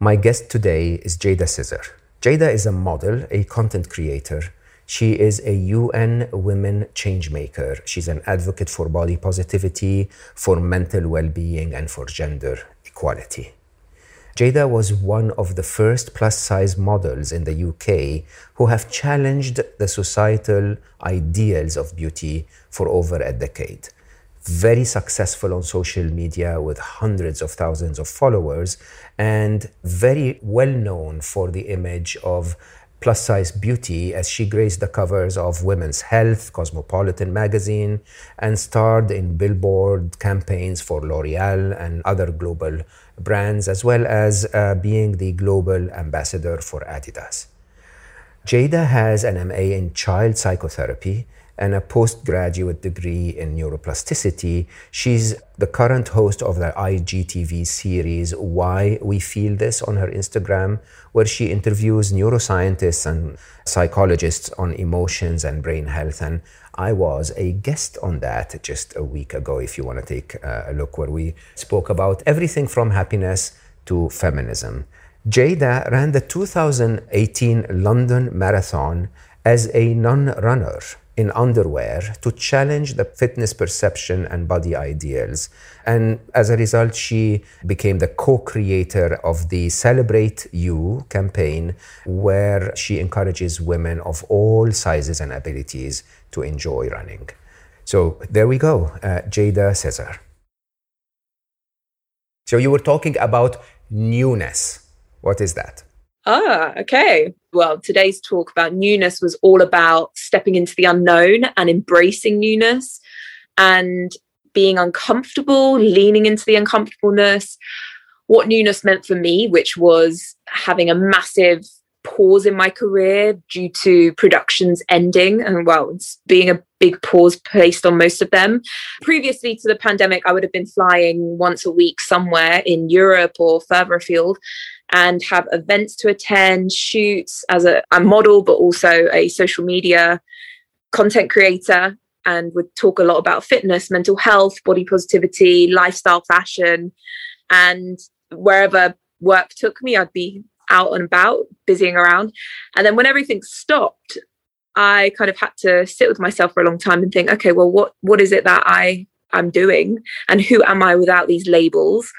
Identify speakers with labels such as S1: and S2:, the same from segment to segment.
S1: My guest today is Jada Sezer. Jada is a model, a content creator. She is a UN Women Changemaker. She's an advocate for body positivity, for mental well being, and for gender equality. Jada was one of the first plus size models in the UK who have challenged the societal ideals of beauty for over a decade very successful on social media with hundreds of thousands of followers and very well known for the image of plus size beauty as she graced the covers of Women's Health, Cosmopolitan magazine, and starred in billboard campaigns for L'Oreal and other global brands, as well as uh, being the global ambassador for Adidas. Jada has an MA in child psychotherapy and a postgraduate degree in neuroplasticity. She's the current host of the IGTV series Why We Feel This on her Instagram, where she interviews neuroscientists and psychologists on emotions and brain health. And I was a guest on that just a week ago, if you want to take a look, where we spoke about everything from happiness to feminism. Jada ran the 2018 London Marathon as a non runner in underwear to challenge the fitness perception and body ideals. And as a result, she became the co creator of the Celebrate You campaign, where she encourages women of all sizes and abilities to enjoy running. So there we go, uh, Jada Sezer. So you were talking about newness. What is that?
S2: Ah, okay. Well, today's talk about newness was all about stepping into the unknown and embracing newness and being uncomfortable, leaning into the uncomfortableness. What newness meant for me, which was having a massive pause in my career due to productions ending and well being a big pause placed on most of them previously to the pandemic i would have been flying once a week somewhere in europe or further afield and have events to attend, shoots as a, a model, but also a social media content creator, and would talk a lot about fitness, mental health, body positivity, lifestyle, fashion. And wherever work took me, I'd be out and about, busying around. And then when everything stopped, I kind of had to sit with myself for a long time and think, okay, well, what what is it that I am doing, and who am I without these labels?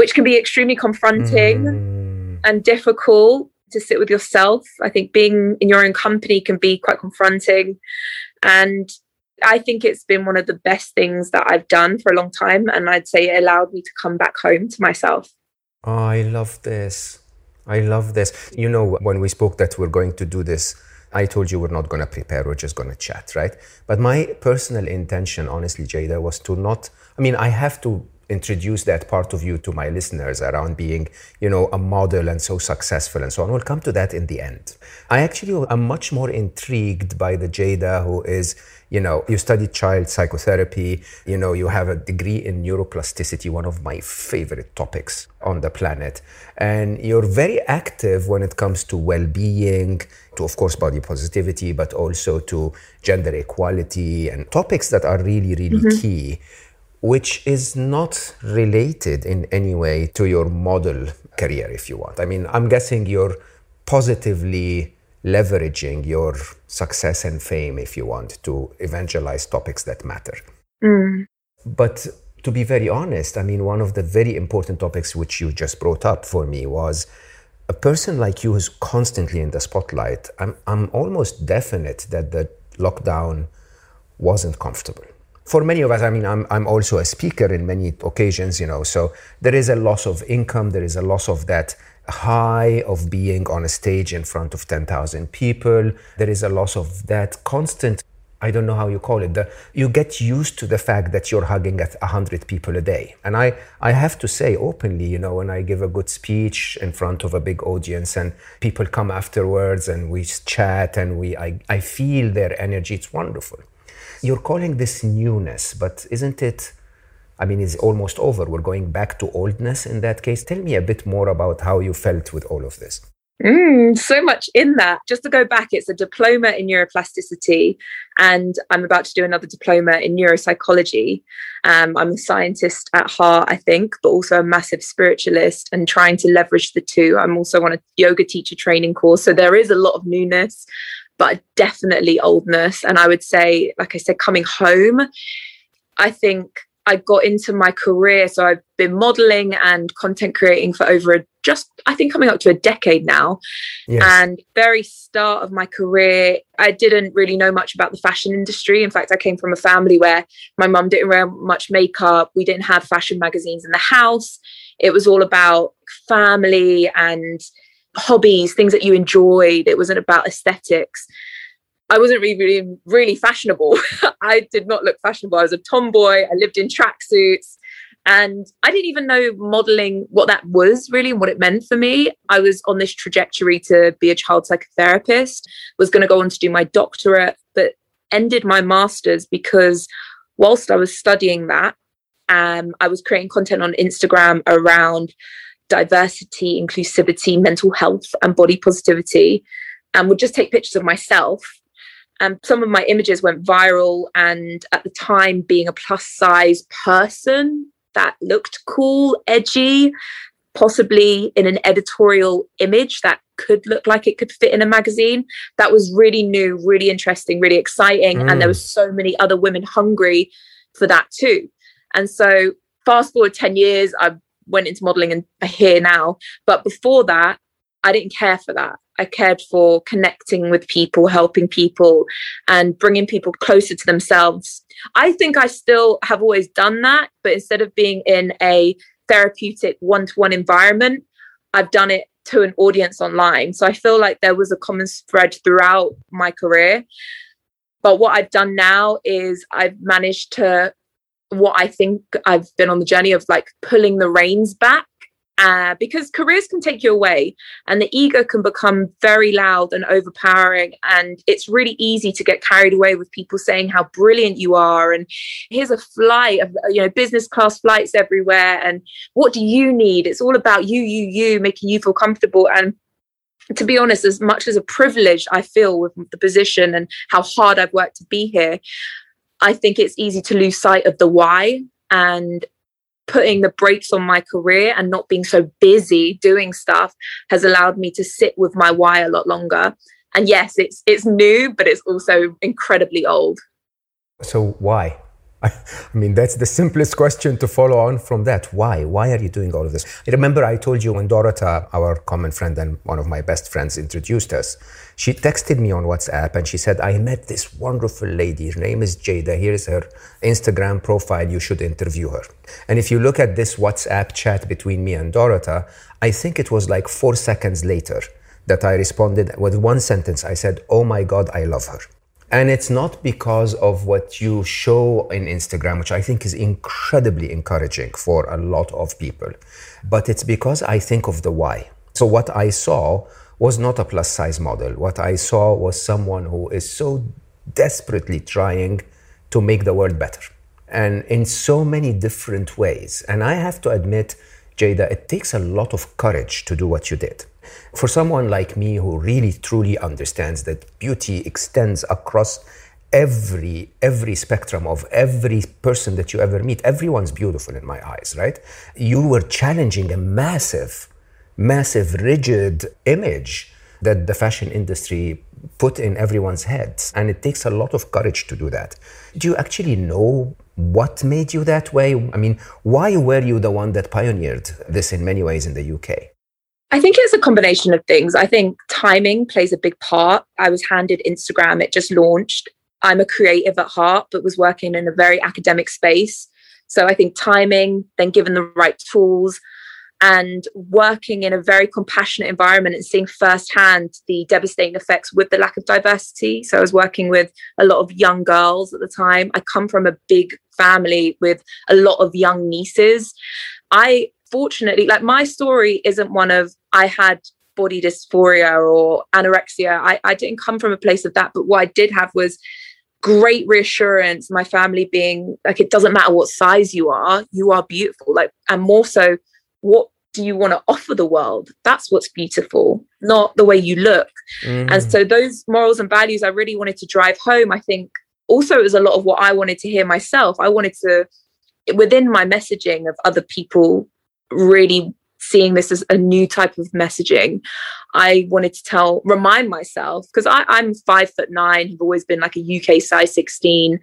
S2: which can be extremely confronting mm. and difficult to sit with yourself. I think being in your own company can be quite confronting. And I think it's been one of the best things that I've done for a long time. And I'd say it allowed me to come back home to myself.
S1: I love this. I love this. You know, when we spoke that we're going to do this, I told you we're not going to prepare, we're just going to chat, right? But my personal intention, honestly, Jada, was to not, I mean, I have to introduce that part of you to my listeners around being, you know, a model and so successful and so on. We'll come to that in the end. I actually am much more intrigued by the Jada who is, you know, you studied child psychotherapy, you know, you have a degree in neuroplasticity, one of my favorite topics on the planet. And you're very active when it comes to well being, to, of course, body positivity, but also to gender equality and topics that are really, really mm-hmm. key which is not related in any way to your model career, if you want. I mean, I'm guessing you're positively leveraging your success and fame, if you want, to evangelize topics that matter. Mm. But to be very honest, I mean, one of the very important topics which you just brought up for me was a person like you who's constantly in the spotlight. I'm, I'm almost definite that the lockdown wasn't comfortable for many of us, I mean, I'm, I'm also a speaker in many occasions, you know, so there is a loss of income, there is a loss of that high of being on a stage in front of 10,000 people, there is a loss of that constant I don't know how you call it. The, you get used to the fact that you're hugging at 100 people a day. And I, I have to say openly, you know, when I give a good speech in front of a big audience and people come afterwards and we chat and we, I, I feel their energy, it's wonderful. You're calling this newness, but isn't it? I mean, it's almost over. We're going back to oldness in that case. Tell me a bit more about how you felt with all of this.
S2: Mm, so much in that. Just to go back, it's a diploma in neuroplasticity, and I'm about to do another diploma in neuropsychology. Um, I'm a scientist at heart, I think, but also a massive spiritualist and trying to leverage the two. I'm also on a yoga teacher training course. So there is a lot of newness, but definitely oldness. And I would say, like I said, coming home, I think I got into my career. So I've been modeling and content creating for over a just, I think, coming up to a decade now. Yes. And very start of my career, I didn't really know much about the fashion industry. In fact, I came from a family where my mum didn't wear much makeup. We didn't have fashion magazines in the house. It was all about family and hobbies, things that you enjoyed. It wasn't about aesthetics. I wasn't really, really, really fashionable. I did not look fashionable. I was a tomboy. I lived in tracksuits. And I didn't even know modeling what that was really and what it meant for me. I was on this trajectory to be a child psychotherapist, was going to go on to do my doctorate, but ended my master's because whilst I was studying that, um, I was creating content on Instagram around diversity, inclusivity, mental health, and body positivity, and would just take pictures of myself and some of my images went viral and at the time being a plus size person that looked cool edgy possibly in an editorial image that could look like it could fit in a magazine that was really new really interesting really exciting mm. and there mm. was so many other women hungry for that too and so fast forward 10 years i went into modeling and here now but before that i didn't care for that I cared for connecting with people, helping people, and bringing people closer to themselves. I think I still have always done that, but instead of being in a therapeutic one to one environment, I've done it to an audience online. So I feel like there was a common thread throughout my career. But what I've done now is I've managed to, what I think I've been on the journey of like pulling the reins back uh, because careers can take you away and the ego can become very loud and overpowering. And it's really easy to get carried away with people saying how brilliant you are and here's a flight of you know business class flights everywhere and what do you need? It's all about you you you making you feel comfortable. And to be honest as much as a privilege i feel with the position and how hard i've worked to be here i think it's easy to lose sight of the why and putting the brakes on my career and not being so busy doing stuff has allowed me to sit with my why a lot longer. And yes, it's it's new, but it's also incredibly old.
S1: So why? I mean, that's the simplest question to follow on from that. Why? Why are you doing all of this? I remember I told you when Dorota, our common friend and one of my best friends, introduced us. She texted me on WhatsApp and she said, I met this wonderful lady. Her name is Jada. Here's her Instagram profile. You should interview her. And if you look at this WhatsApp chat between me and Dorota, I think it was like four seconds later that I responded with one sentence. I said, Oh my God, I love her. And it's not because of what you show in Instagram, which I think is incredibly encouraging for a lot of people, but it's because I think of the why. So, what I saw was not a plus size model. What I saw was someone who is so desperately trying to make the world better and in so many different ways. And I have to admit, Jada, it takes a lot of courage to do what you did. For someone like me who really truly understands that beauty extends across every every spectrum of every person that you ever meet everyone's beautiful in my eyes right? You were challenging a massive massive rigid image that the fashion industry put in everyone's heads and it takes a lot of courage to do that. Do you actually know what made you that way? I mean why were you the one that pioneered this in many ways in the uk
S2: I think it's a combination of things. I think timing plays a big part. I was handed Instagram, it just launched. I'm a creative at heart, but was working in a very academic space. So I think timing, then given the right tools, and working in a very compassionate environment and seeing firsthand the devastating effects with the lack of diversity. So I was working with a lot of young girls at the time. I come from a big family with a lot of young nieces. I fortunately, like my story isn't one of I had body dysphoria or anorexia. I, I didn't come from a place of that. But what I did have was great reassurance, my family being like, it doesn't matter what size you are, you are beautiful. Like, and more so, what do you want to offer the world? That's what's beautiful, not the way you look. Mm-hmm. And so those morals and values I really wanted to drive home. I think also it was a lot of what I wanted to hear myself. I wanted to, within my messaging of other people really seeing this as a new type of messaging. I wanted to tell remind myself because i'm five foot nine have always been like a uk size 16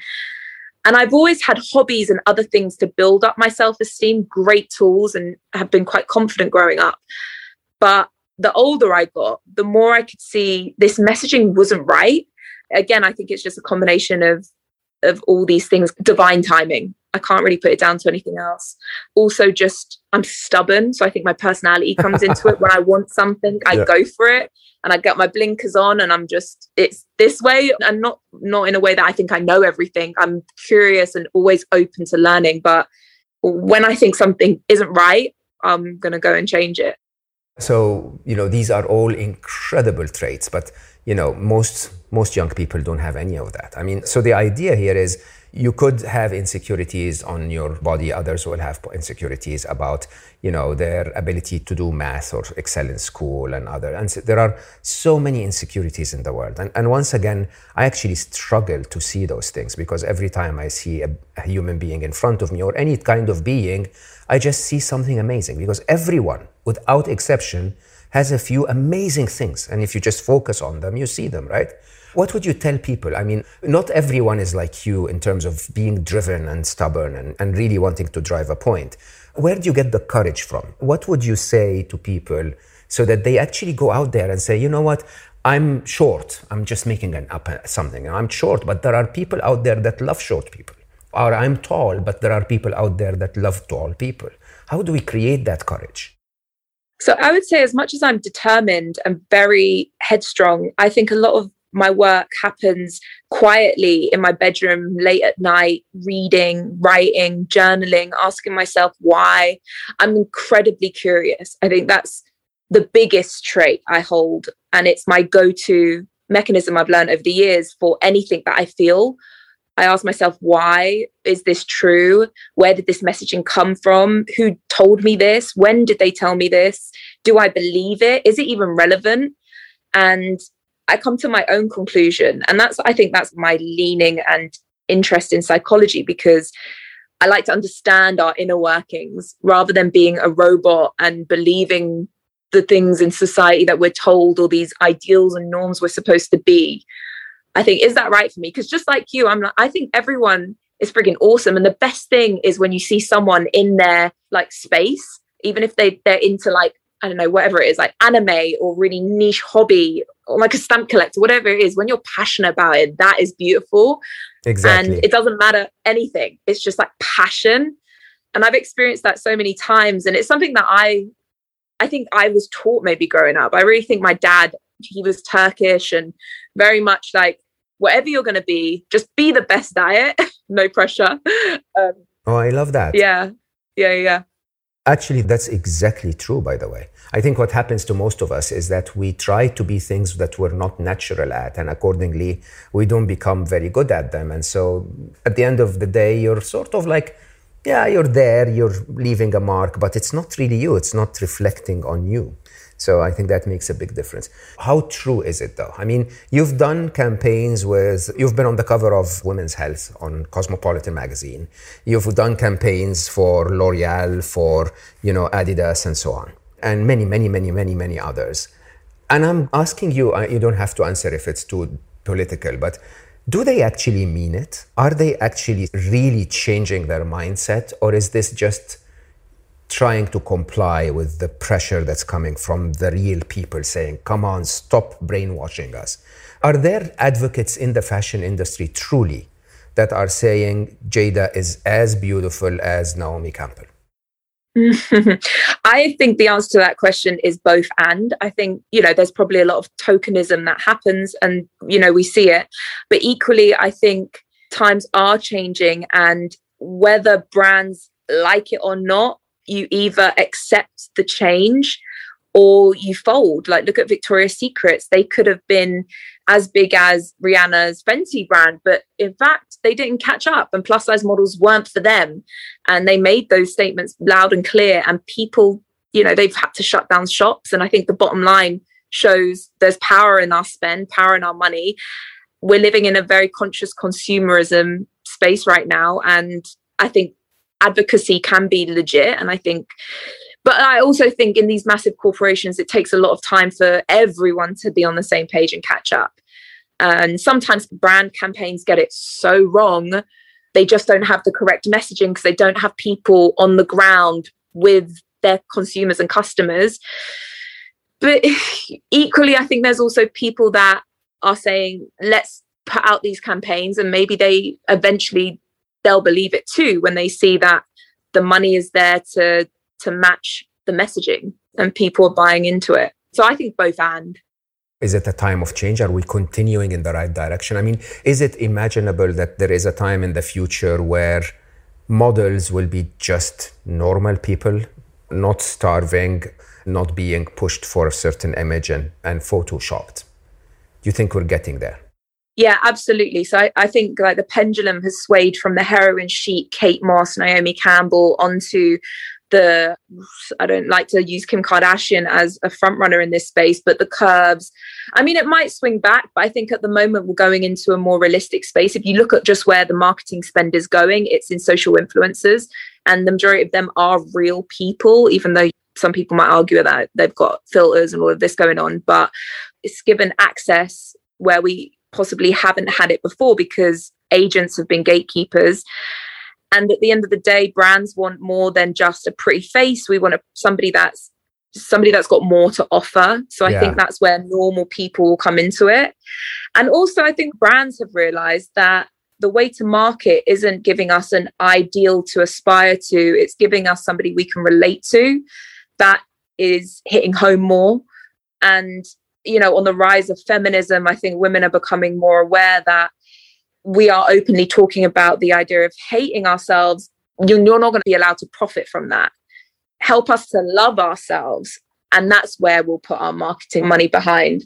S2: and i've always had hobbies and other things to build up my self-esteem great tools and have been quite confident growing up. But the older i got the more i could see this messaging wasn't right. Again i think it's just a combination of of all these things divine timing I can't really put it down to anything else. Also, just I'm stubborn. So I think my personality comes into it. When I want something, I yeah. go for it and I get my blinkers on and I'm just, it's this way and not, not in a way that I think I know everything. I'm curious and always open to learning. But when I think something isn't right, I'm going to go and change it.
S1: So, you know, these are all incredible traits, but, you know, most, most young people don't have any of that. I mean, so the idea here is, you could have insecurities on your body. Others will have insecurities about you know their ability to do math or excel in school and other. And so there are so many insecurities in the world. And, and once again i actually struggle to see those things because every time i see a, a human being in front of me or any kind of being i just see something amazing because everyone without exception has a few amazing things and if you just focus on them you see them right what would you tell people? I mean, not everyone is like you in terms of being driven and stubborn and, and really wanting to drive a point. Where do you get the courage from? What would you say to people so that they actually go out there and say, you know what? I'm short. I'm just making an up uh, something. I'm short, but there are people out there that love short people. Or I'm tall, but there are people out there that love tall people. How do we create that courage?
S2: So I would say, as much as I'm determined and very headstrong, I think a lot of my work happens quietly in my bedroom late at night, reading, writing, journaling, asking myself why. I'm incredibly curious. I think that's the biggest trait I hold. And it's my go to mechanism I've learned over the years for anything that I feel. I ask myself, why is this true? Where did this messaging come from? Who told me this? When did they tell me this? Do I believe it? Is it even relevant? And I come to my own conclusion. And that's, I think that's my leaning and interest in psychology because I like to understand our inner workings rather than being a robot and believing the things in society that we're told or these ideals and norms we're supposed to be. I think, is that right for me? Because just like you, I'm like, I think everyone is frigging awesome. And the best thing is when you see someone in their like space, even if they they're into like I don't know, whatever it is, like anime or really niche hobby or like a stamp collector, whatever it is, when you're passionate about it, that is beautiful. Exactly. And it doesn't matter anything. It's just like passion. And I've experienced that so many times. And it's something that I I think I was taught maybe growing up. I really think my dad, he was Turkish and very much like whatever you're gonna be, just be the best at it. no pressure. Um,
S1: oh, I love that.
S2: Yeah. Yeah, yeah.
S1: Actually, that's exactly true, by the way. I think what happens to most of us is that we try to be things that we're not natural at, and accordingly, we don't become very good at them. And so at the end of the day, you're sort of like, yeah, you're there, you're leaving a mark, but it's not really you, it's not reflecting on you. So I think that makes a big difference. How true is it though? I mean, you've done campaigns with, you've been on the cover of Women's Health on Cosmopolitan magazine. You've done campaigns for L'Oreal, for, you know, Adidas and so on. And many, many, many, many, many others. And I'm asking you, uh, you don't have to answer if it's too political, but do they actually mean it? Are they actually really changing their mindset? Or is this just trying to comply with the pressure that's coming from the real people saying, come on, stop brainwashing us. Are there advocates in the fashion industry truly that are saying Jada is as beautiful as Naomi Campbell?
S2: I think the answer to that question is both and. I think, you know, there's probably a lot of tokenism that happens and, you know, we see it. But equally, I think times are changing and whether brands like it or not, you either accept the change or you fold. Like, look at Victoria's Secrets. They could have been as big as Rihanna's Fenty brand, but in fact, they didn't catch up, and plus size models weren't for them. And they made those statements loud and clear, and people, you know, they've had to shut down shops. And I think the bottom line shows there's power in our spend, power in our money. We're living in a very conscious consumerism space right now. And I think advocacy can be legit. And I think but I also think in these massive corporations, it takes a lot of time for everyone to be on the same page and catch up. And sometimes brand campaigns get it so wrong. They just don't have the correct messaging because they don't have people on the ground with their consumers and customers. But equally, I think there's also people that are saying, let's put out these campaigns and maybe they eventually they'll believe it too when they see that the money is there to to match the messaging and people are buying into it. So I think both and.
S1: Is it a time of change? Are we continuing in the right direction? I mean, is it imaginable that there is a time in the future where models will be just normal people, not starving, not being pushed for a certain image and, and photoshopped? Do you think we're getting there?
S2: Yeah, absolutely. So I, I, think like the pendulum has swayed from the heroin chic Kate Moss, Naomi Campbell onto the I don't like to use Kim Kardashian as a front runner in this space, but the curves. I mean, it might swing back, but I think at the moment we're going into a more realistic space. If you look at just where the marketing spend is going, it's in social influencers, and the majority of them are real people, even though some people might argue that they've got filters and all of this going on, but it's given access where we possibly haven't had it before because agents have been gatekeepers. And at the end of the day brands want more than just a pretty face. We want a, somebody that's somebody that's got more to offer. So i think that's where normal people will come into it. And also i think brands have realized that the way to market isn't giving us an ideal to aspire to. It's giving us somebody we can relate to that is hitting home more. And you know on the rise of feminism i think women are becoming more aware that we are openly talking about the idea of hating ourselves, you're, not going to be allowed to profit from that. Help us to love ourselves. And that's where we'll put our marketing money behind.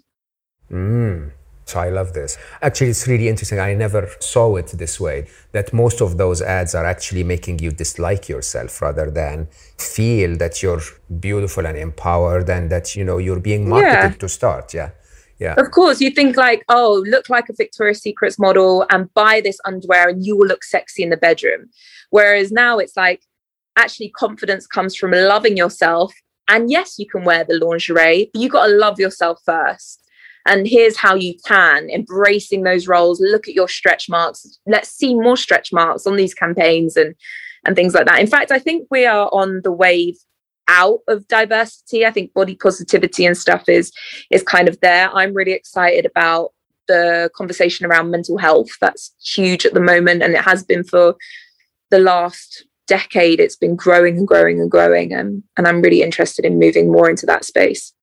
S1: Mm. So I love this. Actually, it's really interesting. I never saw it this way that most of those ads are actually making you dislike yourself rather than feel that you're beautiful and empowered and that you know you're being marketed yeah. to start. Yeah. Yeah.
S2: Of course, you think like, oh, look like a Victoria's Secrets model and buy this underwear and you will look sexy in the bedroom. Whereas now it's like, actually, confidence comes from loving yourself. And yes, you can wear the lingerie, but you got to love yourself first. And here's how you can embracing those roles. Look at your stretch marks. Let's see more stretch marks on these campaigns and and things like that. In fact, I think we are on the wave out of diversity. I think body positivity and stuff is is kind of there. I'm really excited about the conversation around mental health. That's huge at the moment, and it has been for the last decade. It's been growing and growing and growing, and and I'm really interested in moving more into that space.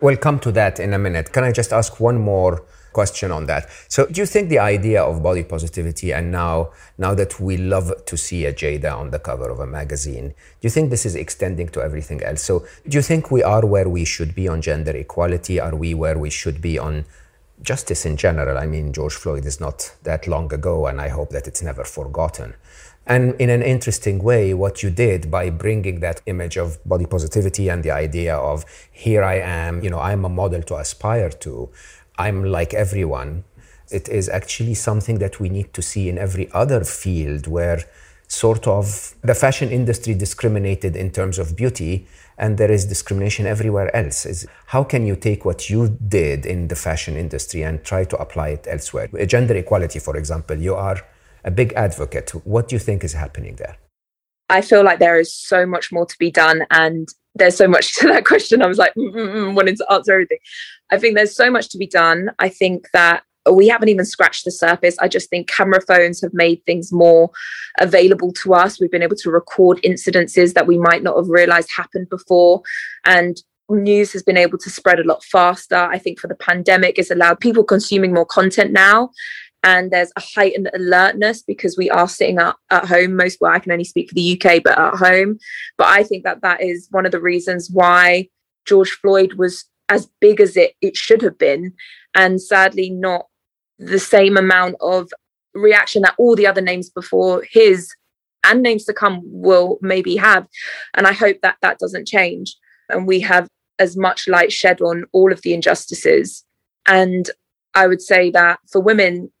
S1: We'll come to that in a minute. Can I just ask one more question on that. So, do you think the idea of body positivity, and now, now that we love to see a Jada on the cover of a magazine, do you think this is extending to everything else? So, do you think we are where we should be on gender equality? Are we where we should be on justice in general? I mean, George Floyd is not that long ago, and I hope that it's never forgotten. And in an interesting way, what you did by bringing that image of body positivity and the idea of here I am, you know, I'm a model to aspire to, I'm like everyone. It is actually something that we need to see in every other field where sort of the fashion industry discriminated in terms of beauty and there is discrimination everywhere else. Is how can you take what you did in the fashion industry and try to apply it elsewhere? Gender equality for example you are a big advocate what do you think is happening there
S2: i feel like there is so much more to be done and there's so much to that question. I was like, mm, mm, mm, wanting to answer everything. I think there's so much to be done. I think that we haven't even scratched the surface. I just think camera phones have made things more available to us. We've been able to record incidences that we might not have realized happened before. And news has been able to spread a lot faster. I think for the pandemic, it's allowed people consuming more content now. And there's a heightened alertness because we are sitting at, at home most, well, I can only speak for the UK, but at home. But I think that that is one of the reasons why George Floyd was as big as it, it should have been. And sadly, not the same amount of reaction that all the other names before his and names to come will maybe have. And I hope that that doesn't change. And we have as much light shed on all of the injustices. And I would say that for women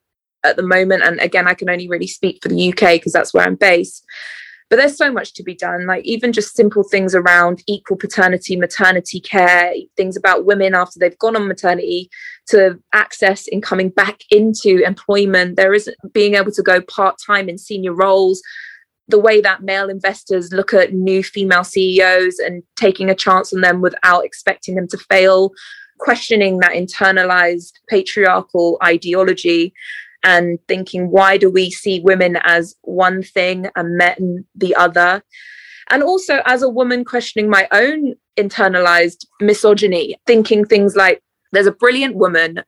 S2: at the moment, and again, I can only really speak for the UK because that's where I'm based, but there's so much to be done. Like even just simple things around equal paternity maternity care things about women after they've gone on maternity to access in coming back into employment. There is being able to go part-time in senior roles. The way that male investors look at new female CEOs and taking a chance on them without expecting them to fail, questioning that internalized patriarchal ideology and thinking, why do we see women as one thing and men the other? And also, as a woman, questioning my own internalized misogyny, thinking things like, there's a brilliant woman.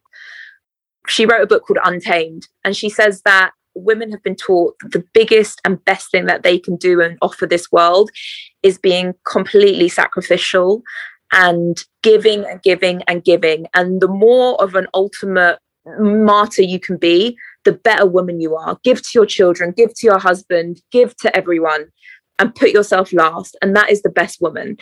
S2: She wrote a book called Untamed, and she says that women have been taught the biggest and best thing that they can do and offer this world is being completely sacrificial and giving and giving and giving. And the more of an ultimate martyr you can be, the better woman you are. Give to your children, give to your husband, give to everyone, and put yourself last. And that is the best woman.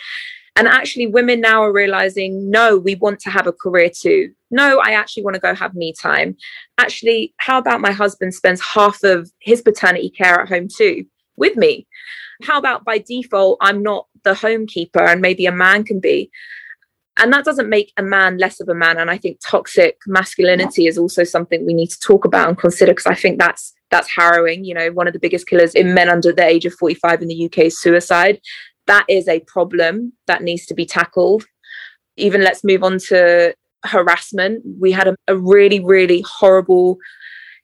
S2: And actually, women now are realizing no, we want to have a career too. No, I actually want to go have me time. Actually, how about my husband spends half of his paternity care at home too with me? How about by default, I'm not the homekeeper and maybe a man can be? And that doesn't make a man less of a man. And i think toxic masculinity is also something we need to talk about and consider because i think that's that's harrowing. You know one of the biggest killers in men under the age of 45 in the uk is suicide. That is a problem that needs to be tackled. Even let's move on to harassment. We had a, a really really horrible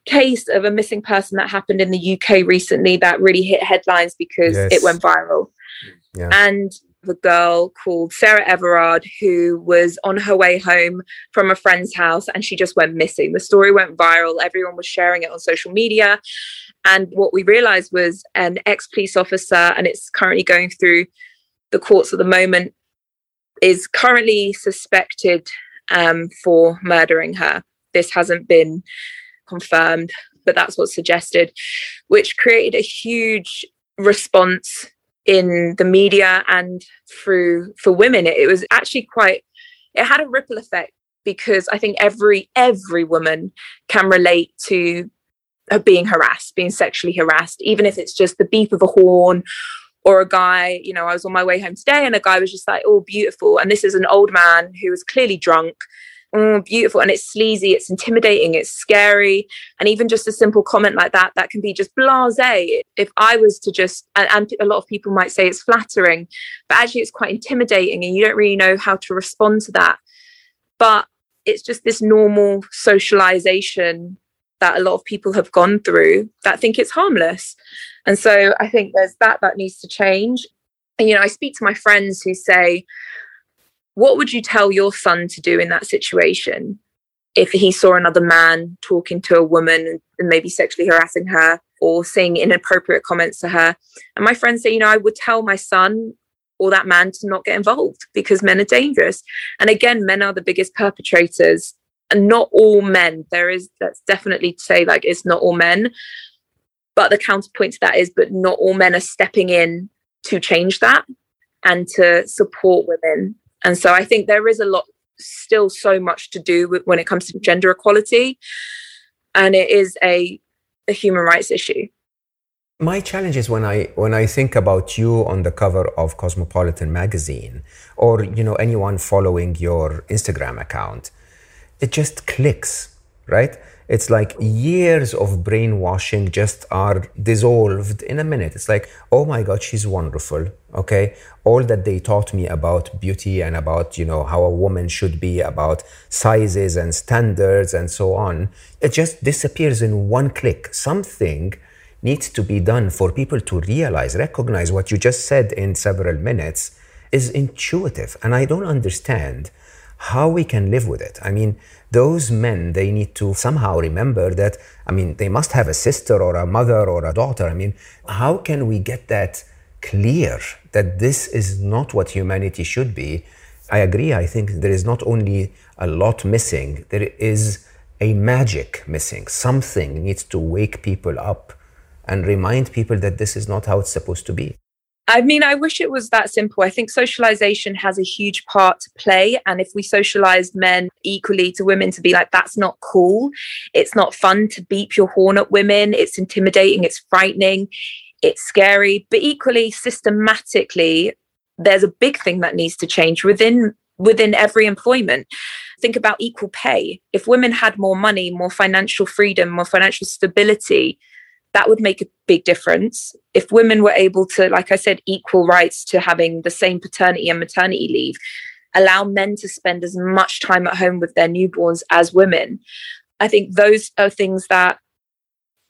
S2: case of a missing person that happened in the uk recently that really hit headlines because yes. it went viral. Yeah. and a girl called Sarah Everard who was on her way home from a friend's house and she just went missing. The story went viral, everyone was sharing it on social media. And what we realized was an ex police officer, and it's currently going through the courts at the moment, is currently suspected um, for murdering her. This hasn't been confirmed, but that's what's suggested, which created a huge response in the media and through for women it, it was actually quite it had a ripple effect because i think every every woman can relate to being harassed being sexually harassed even if it's just the beep of a horn or a guy you know i was on my way home today and a guy was just like oh beautiful. And this is an old man who was clearly drunk oh, beautiful. And it's sleazy, it's intimidating, it's scary. And even just a simple comment like that, that can be just blase. If I was to just, and, and a lot of people might say it's flattering, but actually it's quite intimidating and you don't really know how to respond to that. But it's just this normal socialization that a lot of people have gone through that think it's harmless. And so I think there's that that needs to change. And, you know, I speak to my friends who say, what would you tell your son to do in that situation if he saw another man talking to a woman and maybe sexually harassing her or saying inappropriate comments to her? And my friends say, you know, I would tell my son or that man to not get involved because men are dangerous. And again, men are the biggest perpetrators. And not all men. There is that's definitely to say like it's not all men. But the counterpoint to that is, but not all men are stepping in to change that and to support women and so I think there is a lot, still so much to do with, when it comes to gender equality. And it is a, a human rights issue.
S1: My challenge is when I when I think about you on the cover of Cosmopolitan magazine, or you know anyone following your Instagram account, it just clicks, right? It's like years of brainwashing just are dissolved in a minute. It's like, oh my God, she's wonderful. Okay. All that they taught me about beauty and about, you know, how a woman should be, about sizes and standards and so on, it just disappears in one click. Something needs to be done for people to realize, recognize what you just said in several minutes is intuitive. And I don't understand how we can live with it. I mean, those men, they need to somehow remember that, I mean, they must have a sister or a mother or a daughter. I mean, how can we get that clear that this is not what humanity should be? I agree. I think there is not only a lot missing, there is a magic missing. Something needs to wake people up and remind people that this is not how it's supposed to be.
S2: I mean, I wish it was that simple. I think socialization has a huge part to play. And if we socialized men equally to women to be like, that's not cool, it's not fun to beep your horn at women, it's intimidating, it's frightening, it's scary. But equally, systematically, there's a big thing that needs to change within within every employment think about equal pay if women had more money more financial freedom more financial stability that would make a big difference. If women were able to, like I said, equal rights to having the same paternity and maternity leave, allow men to spend as much time at home with their newborns as women, I think those are things that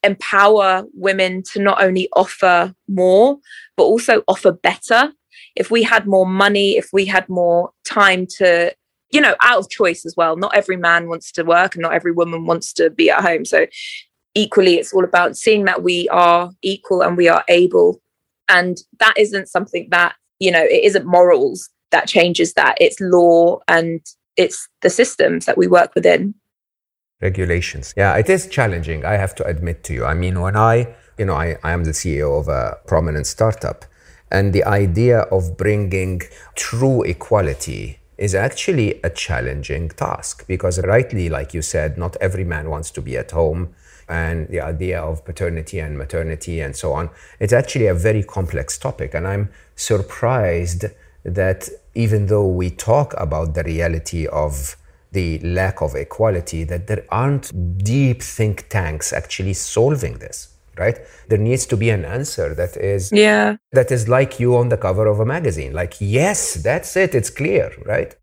S2: empower women to not only offer more, but also offer better. If we had more money, if we had more time to you know, out of choice as well. Not every man wants to work and not every woman wants to be at home. So equally it's all about seeing that we are equal and we are able. And that isn't something that you know it isn't morals that changes that. It's law and it's the systems that we work within.
S1: Regulations. Yeah it is challenging i have to admit to you. I mean when i you know i, I am the ceo of a prominent startup and the idea of bringing true equality is actually a challenging task because rightly like you said not every man wants to be at home and the idea of paternity and maternity and so on. It's actually a very complex topic. And I'm surprised that even though we talk about the reality of the lack of equality, that there aren't deep think tanks actually solving this. Right? There needs to be an answer that is
S2: yeah
S1: that is like you on the cover of a magazine. Like, yes, that's it, it's clear, right?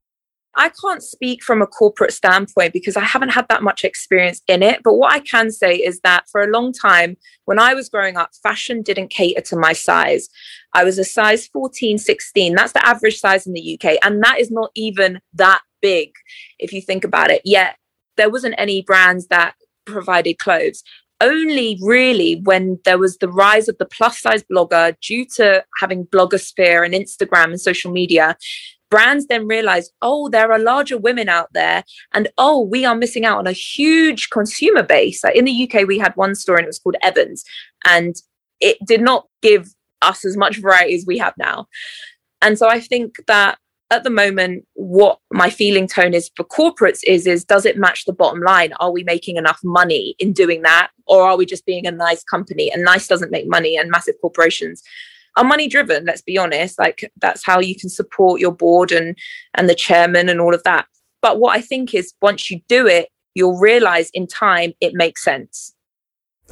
S2: I can't speak from a corporate standpoint because I haven't had that much experience in it. But what I can say is that for a long time, when I was growing up, fashion didn't cater to my size. I was a size 14, 16. That's the average size in the UK. And that is not even that big if you think about it. Yet there wasn't any brands that provided clothes only really when there was the rise of the plus size blogger due to having blogosphere and Instagram and social media brands then realize, oh, there are larger women out there, and oh, we are missing out on a huge consumer base. Like in the UK, we had one store and it was called Evans, and it did not give us as much variety as we have now. And so I think that at the moment, what my feeling tone is for corporates is is does it match the bottom line? Are we making enough money in doing that, or are we just being a nice company? And nice doesn't make money, and massive corporations are money driven let's be honest. Like that's how you can support your board and and the chairman and all of that. But what i think is once you do it you'll realize in time it makes sense.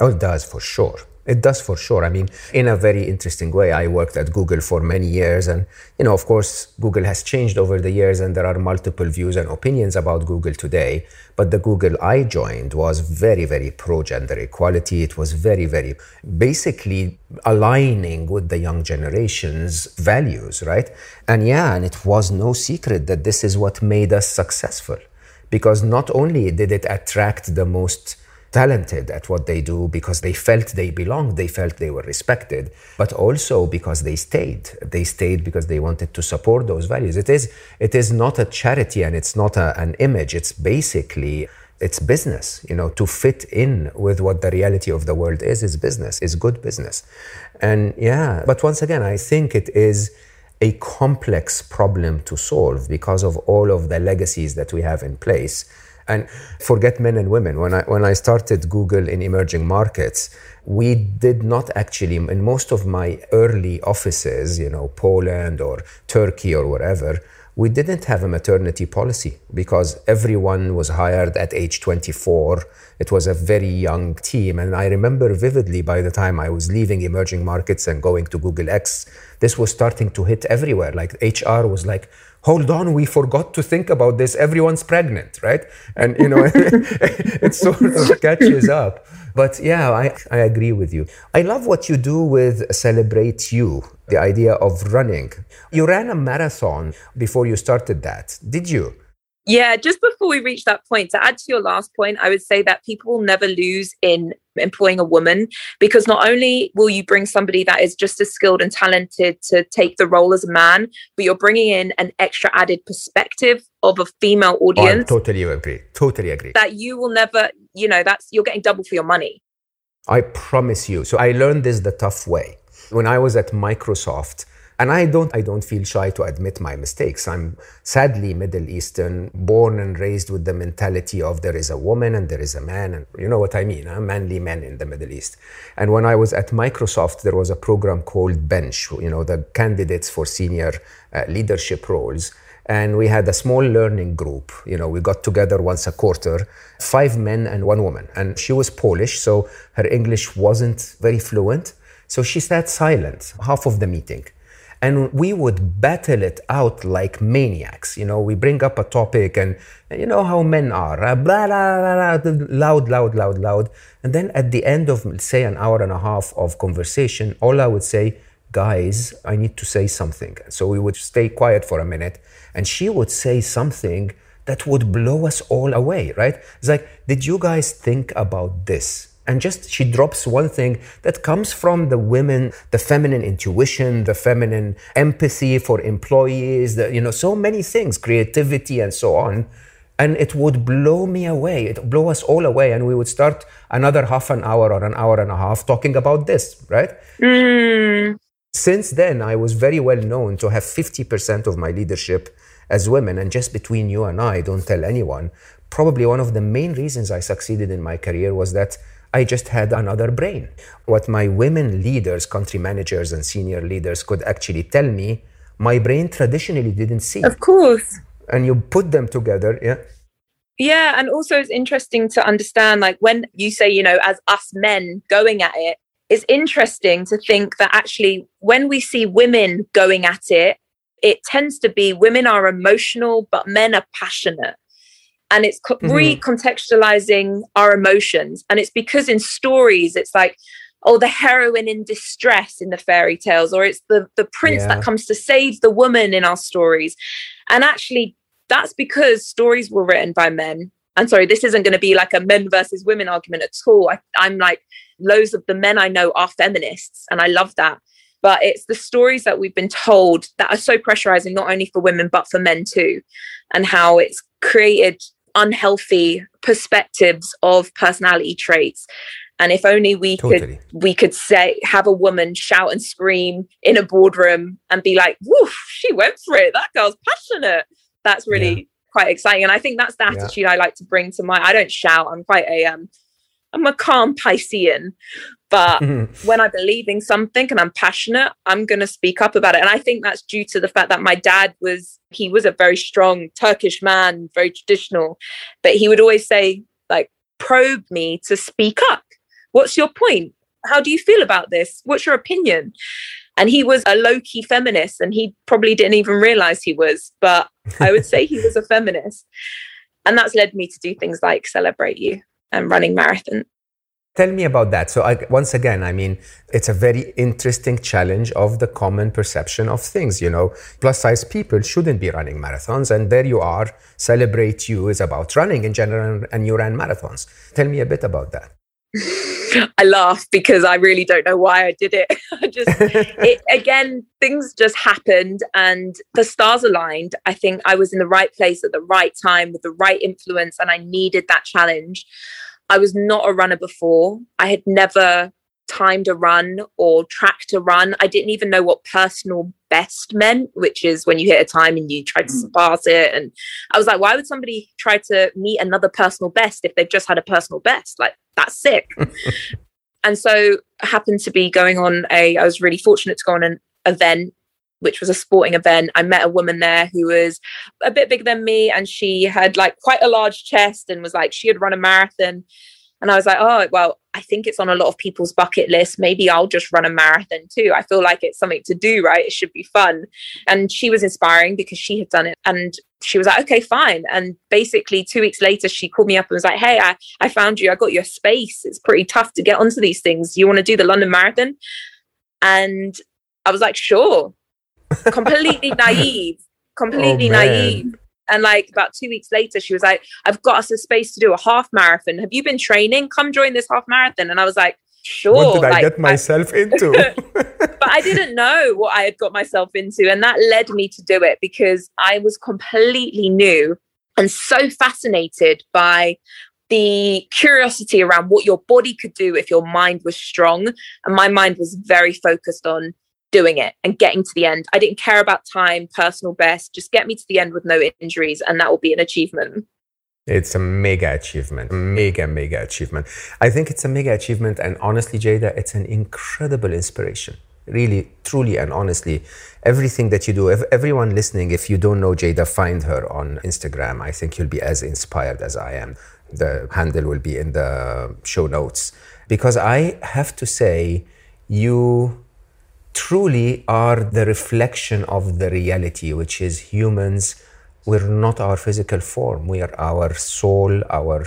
S1: Oh it does for sure it does for sure. I mean, in a very interesting way, I worked at Google for many years. And, you know, of course, Google has changed over the years and there are multiple views and opinions about Google today. But the Google I joined was very, very pro gender equality. It was very, very basically aligning with the young generation's values, right? And yeah, and it was no secret that this is what made us successful. Because not only did it attract the most talented at what they do because they felt they belonged, they felt they were respected, but also because they stayed. They stayed because they wanted to support those values. It is, it is not a charity and it's not a, an image. It's basically it's business you know to fit in with what the reality of the world is is business is good business and yeah but once again i think it is a complex problem to solve because of all of the legacies that we have in place and forget men and women. When I, when I started Google in emerging markets, we did not actually, in most of my early offices, you know, Poland or Turkey or wherever, we didn't have a maternity policy because everyone was hired at age 24. It was a very young team. And I remember vividly by the time I was leaving emerging markets and going to Google X, this was starting to hit everywhere. Like HR was like, hold on, we forgot to think about this. Everyone's pregnant, right? And, you know, it sort of catches up. But yeah, I, I agree with you. I love what you do with Celebrate You, the idea of running. You ran a marathon before you started that, did you?
S2: Yeah, just before we reach that point, to add to your last point, I would say that people will never lose in employing a woman because not only will you bring somebody that is just as skilled and talented to take the role as a man, but you're bringing in an extra added perspective of a female audience.
S1: Oh, I totally agree. Totally agree.
S2: That you will never, you know, that's you're getting double for your money.
S1: I promise you. So I learned this the tough way. When I was at Microsoft, and I don't, I don't feel shy to admit my mistakes. I'm sadly Middle Eastern, born and raised with the mentality of there is a woman and there is a man, and you know what I mean, huh? manly men in the Middle East. And when I was at Microsoft, there was a program called Bench, you know, the candidates for senior uh, leadership roles. And we had a small learning group. You know, we got together once a quarter, five men and one woman. And she was Polish, so her English wasn't very fluent. So she sat silent half of the meeting and we would battle it out like maniacs. You know, we bring up a topic, and, you know how men are uh, blah, blah, blah, loud, loud, loud, loud. And then at the end of, say, an hour and a half of conversation, I would say, guys, I need to say something. So we would stay quiet for a minute, and she would say something that would blow us all away, right? It's like, did you guys think about this? And just she drops one thing that comes from the women the feminine intuition the feminine empathy for employees the, you know so many things creativity and so on. And it would blow me away. It would blow us all away. And we would start another half an hour or an hour and a half talking about this right?
S2: Mm.
S1: since then i was very well known to have 50% of my leadership as women. And just between you and i don't tell anyone probably one of the main reasons i succeeded in my career was that I just had another brain. What my women leaders, country managers, and senior leaders could actually tell me, my brain traditionally didn't see.
S2: Of course.
S1: And you put them together, yeah.
S2: Yeah, and also it's interesting to understand, like when you say, you know, as us men going at it, it's interesting to think that actually when we see women going at it, it tends to be women are emotional, but men are passionate and it's co- mm-hmm. recontextualizing our emotions. And it's because in stories it's like oh the heroine in distress in the fairy tales or it's the the prince yeah. that comes to save the woman in our stories. And actually that's because stories were written by men. And sorry this isn't going to be like a men versus women argument at all. I, i'm like loads of the men i know are feminists and i love that. But it's the stories that we've been told that are so pressurizing not only for women but for men too and how it's created unhealthy perspectives of personality traits and if only we totally. could we could say have a woman shout and scream in a boardroom and be like woof she went for it that girl's passionate that's really yeah. quite exciting and i think that's the attitude yeah. i like to bring to my i don't shout i'm quite a um i'm a calm piscean but mm-hmm. when I believe in something and I'm passionate, I'm going to speak up about it. And I think that's due to the fact that my dad was, he was a very strong Turkish man, very traditional, but he would always say, like, probe me to speak up. What's your point? How do you feel about this? What's your opinion? And he was a low key feminist and he probably didn't even realize he was, but I would say he was a feminist. And that's led me to do things like celebrate you and running marathons.
S1: Tell me about that. So, I, once again, I mean, it's a very interesting challenge of the common perception of things. You know, plus size people shouldn't be running marathons. And there you are, Celebrate You is about running in general, and you ran marathons. Tell me a bit about that.
S2: I laugh because I really don't know why I did it. I just, it, again, things just happened and the stars aligned. I think I was in the right place at the right time with the right influence, and I needed that challenge. I was not a runner before. I had never timed to run or track to run. I didn't even know what personal best meant, which is when you hit a time and you try to mm. surpass it. And I was like, why would somebody try to meet another personal best if they've just had a personal best? Like, that's sick. and so I happened to be going on a, I was really fortunate to go on an event which was a sporting event. I met a woman there who was a bit bigger than me and she had like quite a large chest and was like, she had run a marathon. And I was like, oh, well, I think it's on a lot of people's bucket list. Maybe I'll just run a marathon too. I feel like it's something to do, right? It should be fun. And she was inspiring because she had done it. And she was like, okay, fine. And basically, two weeks later, she called me up and was like, hey, I, I found you. I got your space. It's pretty tough to get onto these things. You want to do the London Marathon? And I was like, sure. completely naive, completely oh, naive. And like about two weeks later, she was like, I've got us a space to do a half marathon. Have you been training? Come join this half marathon. And I was like, sure.
S1: What did I
S2: like,
S1: get myself I, into?
S2: but I didn't know what I had got myself into. And that led me to do it because I was completely new and so fascinated by the curiosity around what your body could do if your mind was strong. And my mind was very focused on doing it and getting to the end. I didn't care about time, personal best, just get me to the end with no injuries, and that will be an achievement.
S1: It's a mega achievement, mega, mega achievement. I think it's a mega achievement. And honestly, Jada, it's an incredible inspiration. Really, truly, and honestly, everything that you do, everyone listening, if you don't know Jada, find her on Instagram. I think you'll be as inspired as I am. The handle will be in the show notes. Because I have to say, you truly are the reflection of the reality, which is humans. We're not our physical form. We are our soul, our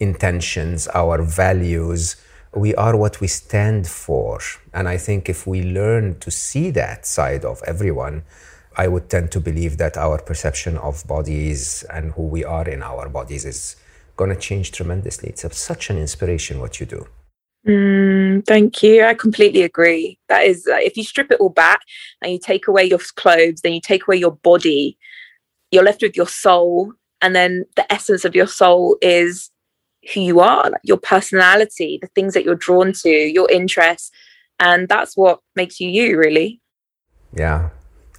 S1: intentions, our values. We are what we stand for. And I think if we learn to see that side of everyone, I would tend to believe that our perception of bodies and who we are in our bodies is going to change tremendously. It's such an inspiration what you do.
S2: Mm, thank you. I completely agree. That is, uh, if you strip it all back and you take away your clothes, then you take away your body, you're left with your soul. And then the essence of your soul is who you are, like your personality, the things that you're drawn to, your interests. And that's what makes you you, really.
S1: Yeah,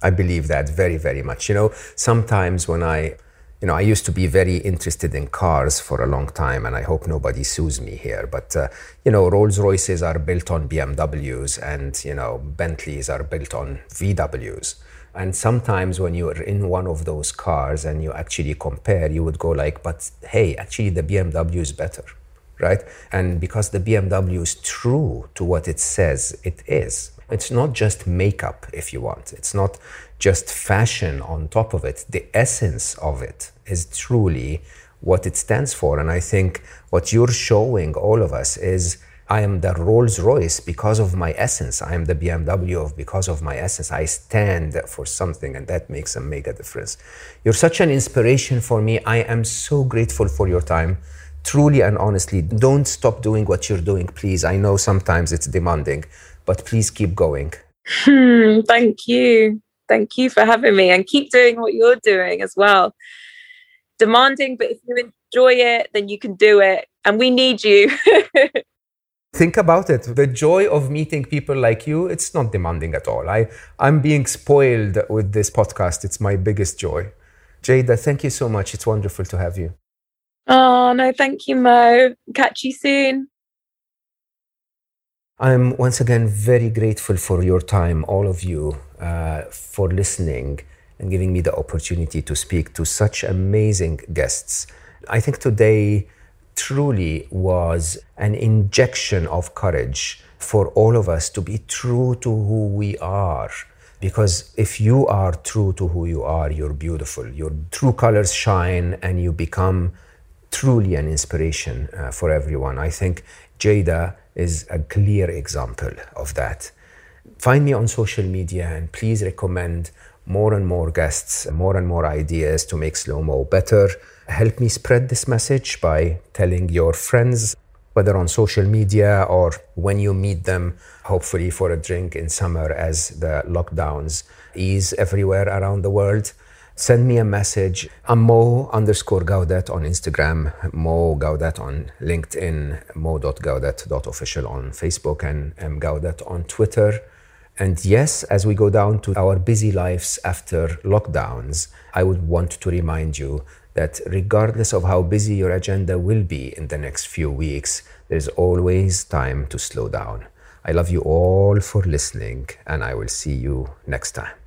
S1: I believe that very, very much. You know, sometimes when I you know, I used to be very interested in cars for a long time, and I hope nobody sues me here. But uh, you know, Rolls Royces are built on BMWs, and you know, Bentleys are built on VWs. And sometimes when you're in one of those cars and you actually compare, you would go like, "But hey, actually, the BMW is better." Right? And because the BMW is true to what it says it is, it's not just makeup, if you want. It's not just fashion on top of it. The essence of it is truly what it stands for. And I think what you're showing all of us is I am the Rolls Royce because of my essence. I am the BMW of because of my essence. I stand for something, and that makes a mega difference. You're such an inspiration for me. I am so grateful for your time. Truly and honestly, don't stop doing what you're doing, please. I know sometimes it's demanding, but please keep going.
S2: Hmm, thank you. Thank you for having me and keep doing what you're doing as well. Demanding, but if you enjoy it, then you can do it. And we need you.
S1: Think about it. The joy of meeting people like you, it's not demanding at all. I, I'm being spoiled with this podcast. It's my biggest joy. Jada, thank you so much. It's wonderful to have you.
S2: Oh, no, thank you, Mo. Catch you soon.
S1: I'm once again very grateful for your time, all of you, uh, for listening and giving me the opportunity to speak to such amazing guests. I think today truly was an injection of courage for all of us to be true to who we are. Because if you are true to who you are, you're beautiful. Your true colors shine and you become truly an inspiration uh, for everyone. I think Jada is a clear example of that. Find me on social media and please recommend more and more guests, more and more ideas to make Slo Mo better. Help me spread this message by telling your friends, whether on social media or when you meet them, hopefully for a drink in summer as the lockdowns ease everywhere around the world send me a message. I'm Mo underscore Gawdat on Instagram, Mo Gawdat on LinkedIn, mo.gawdat.official on Facebook, and M Gawdat on Twitter. And yes, as we go down to our busy lives after lockdowns, I would want to remind you that regardless of how busy your agenda will be in the next few weeks, there's always time to slow down. I love you all for listening, and I will see you next time.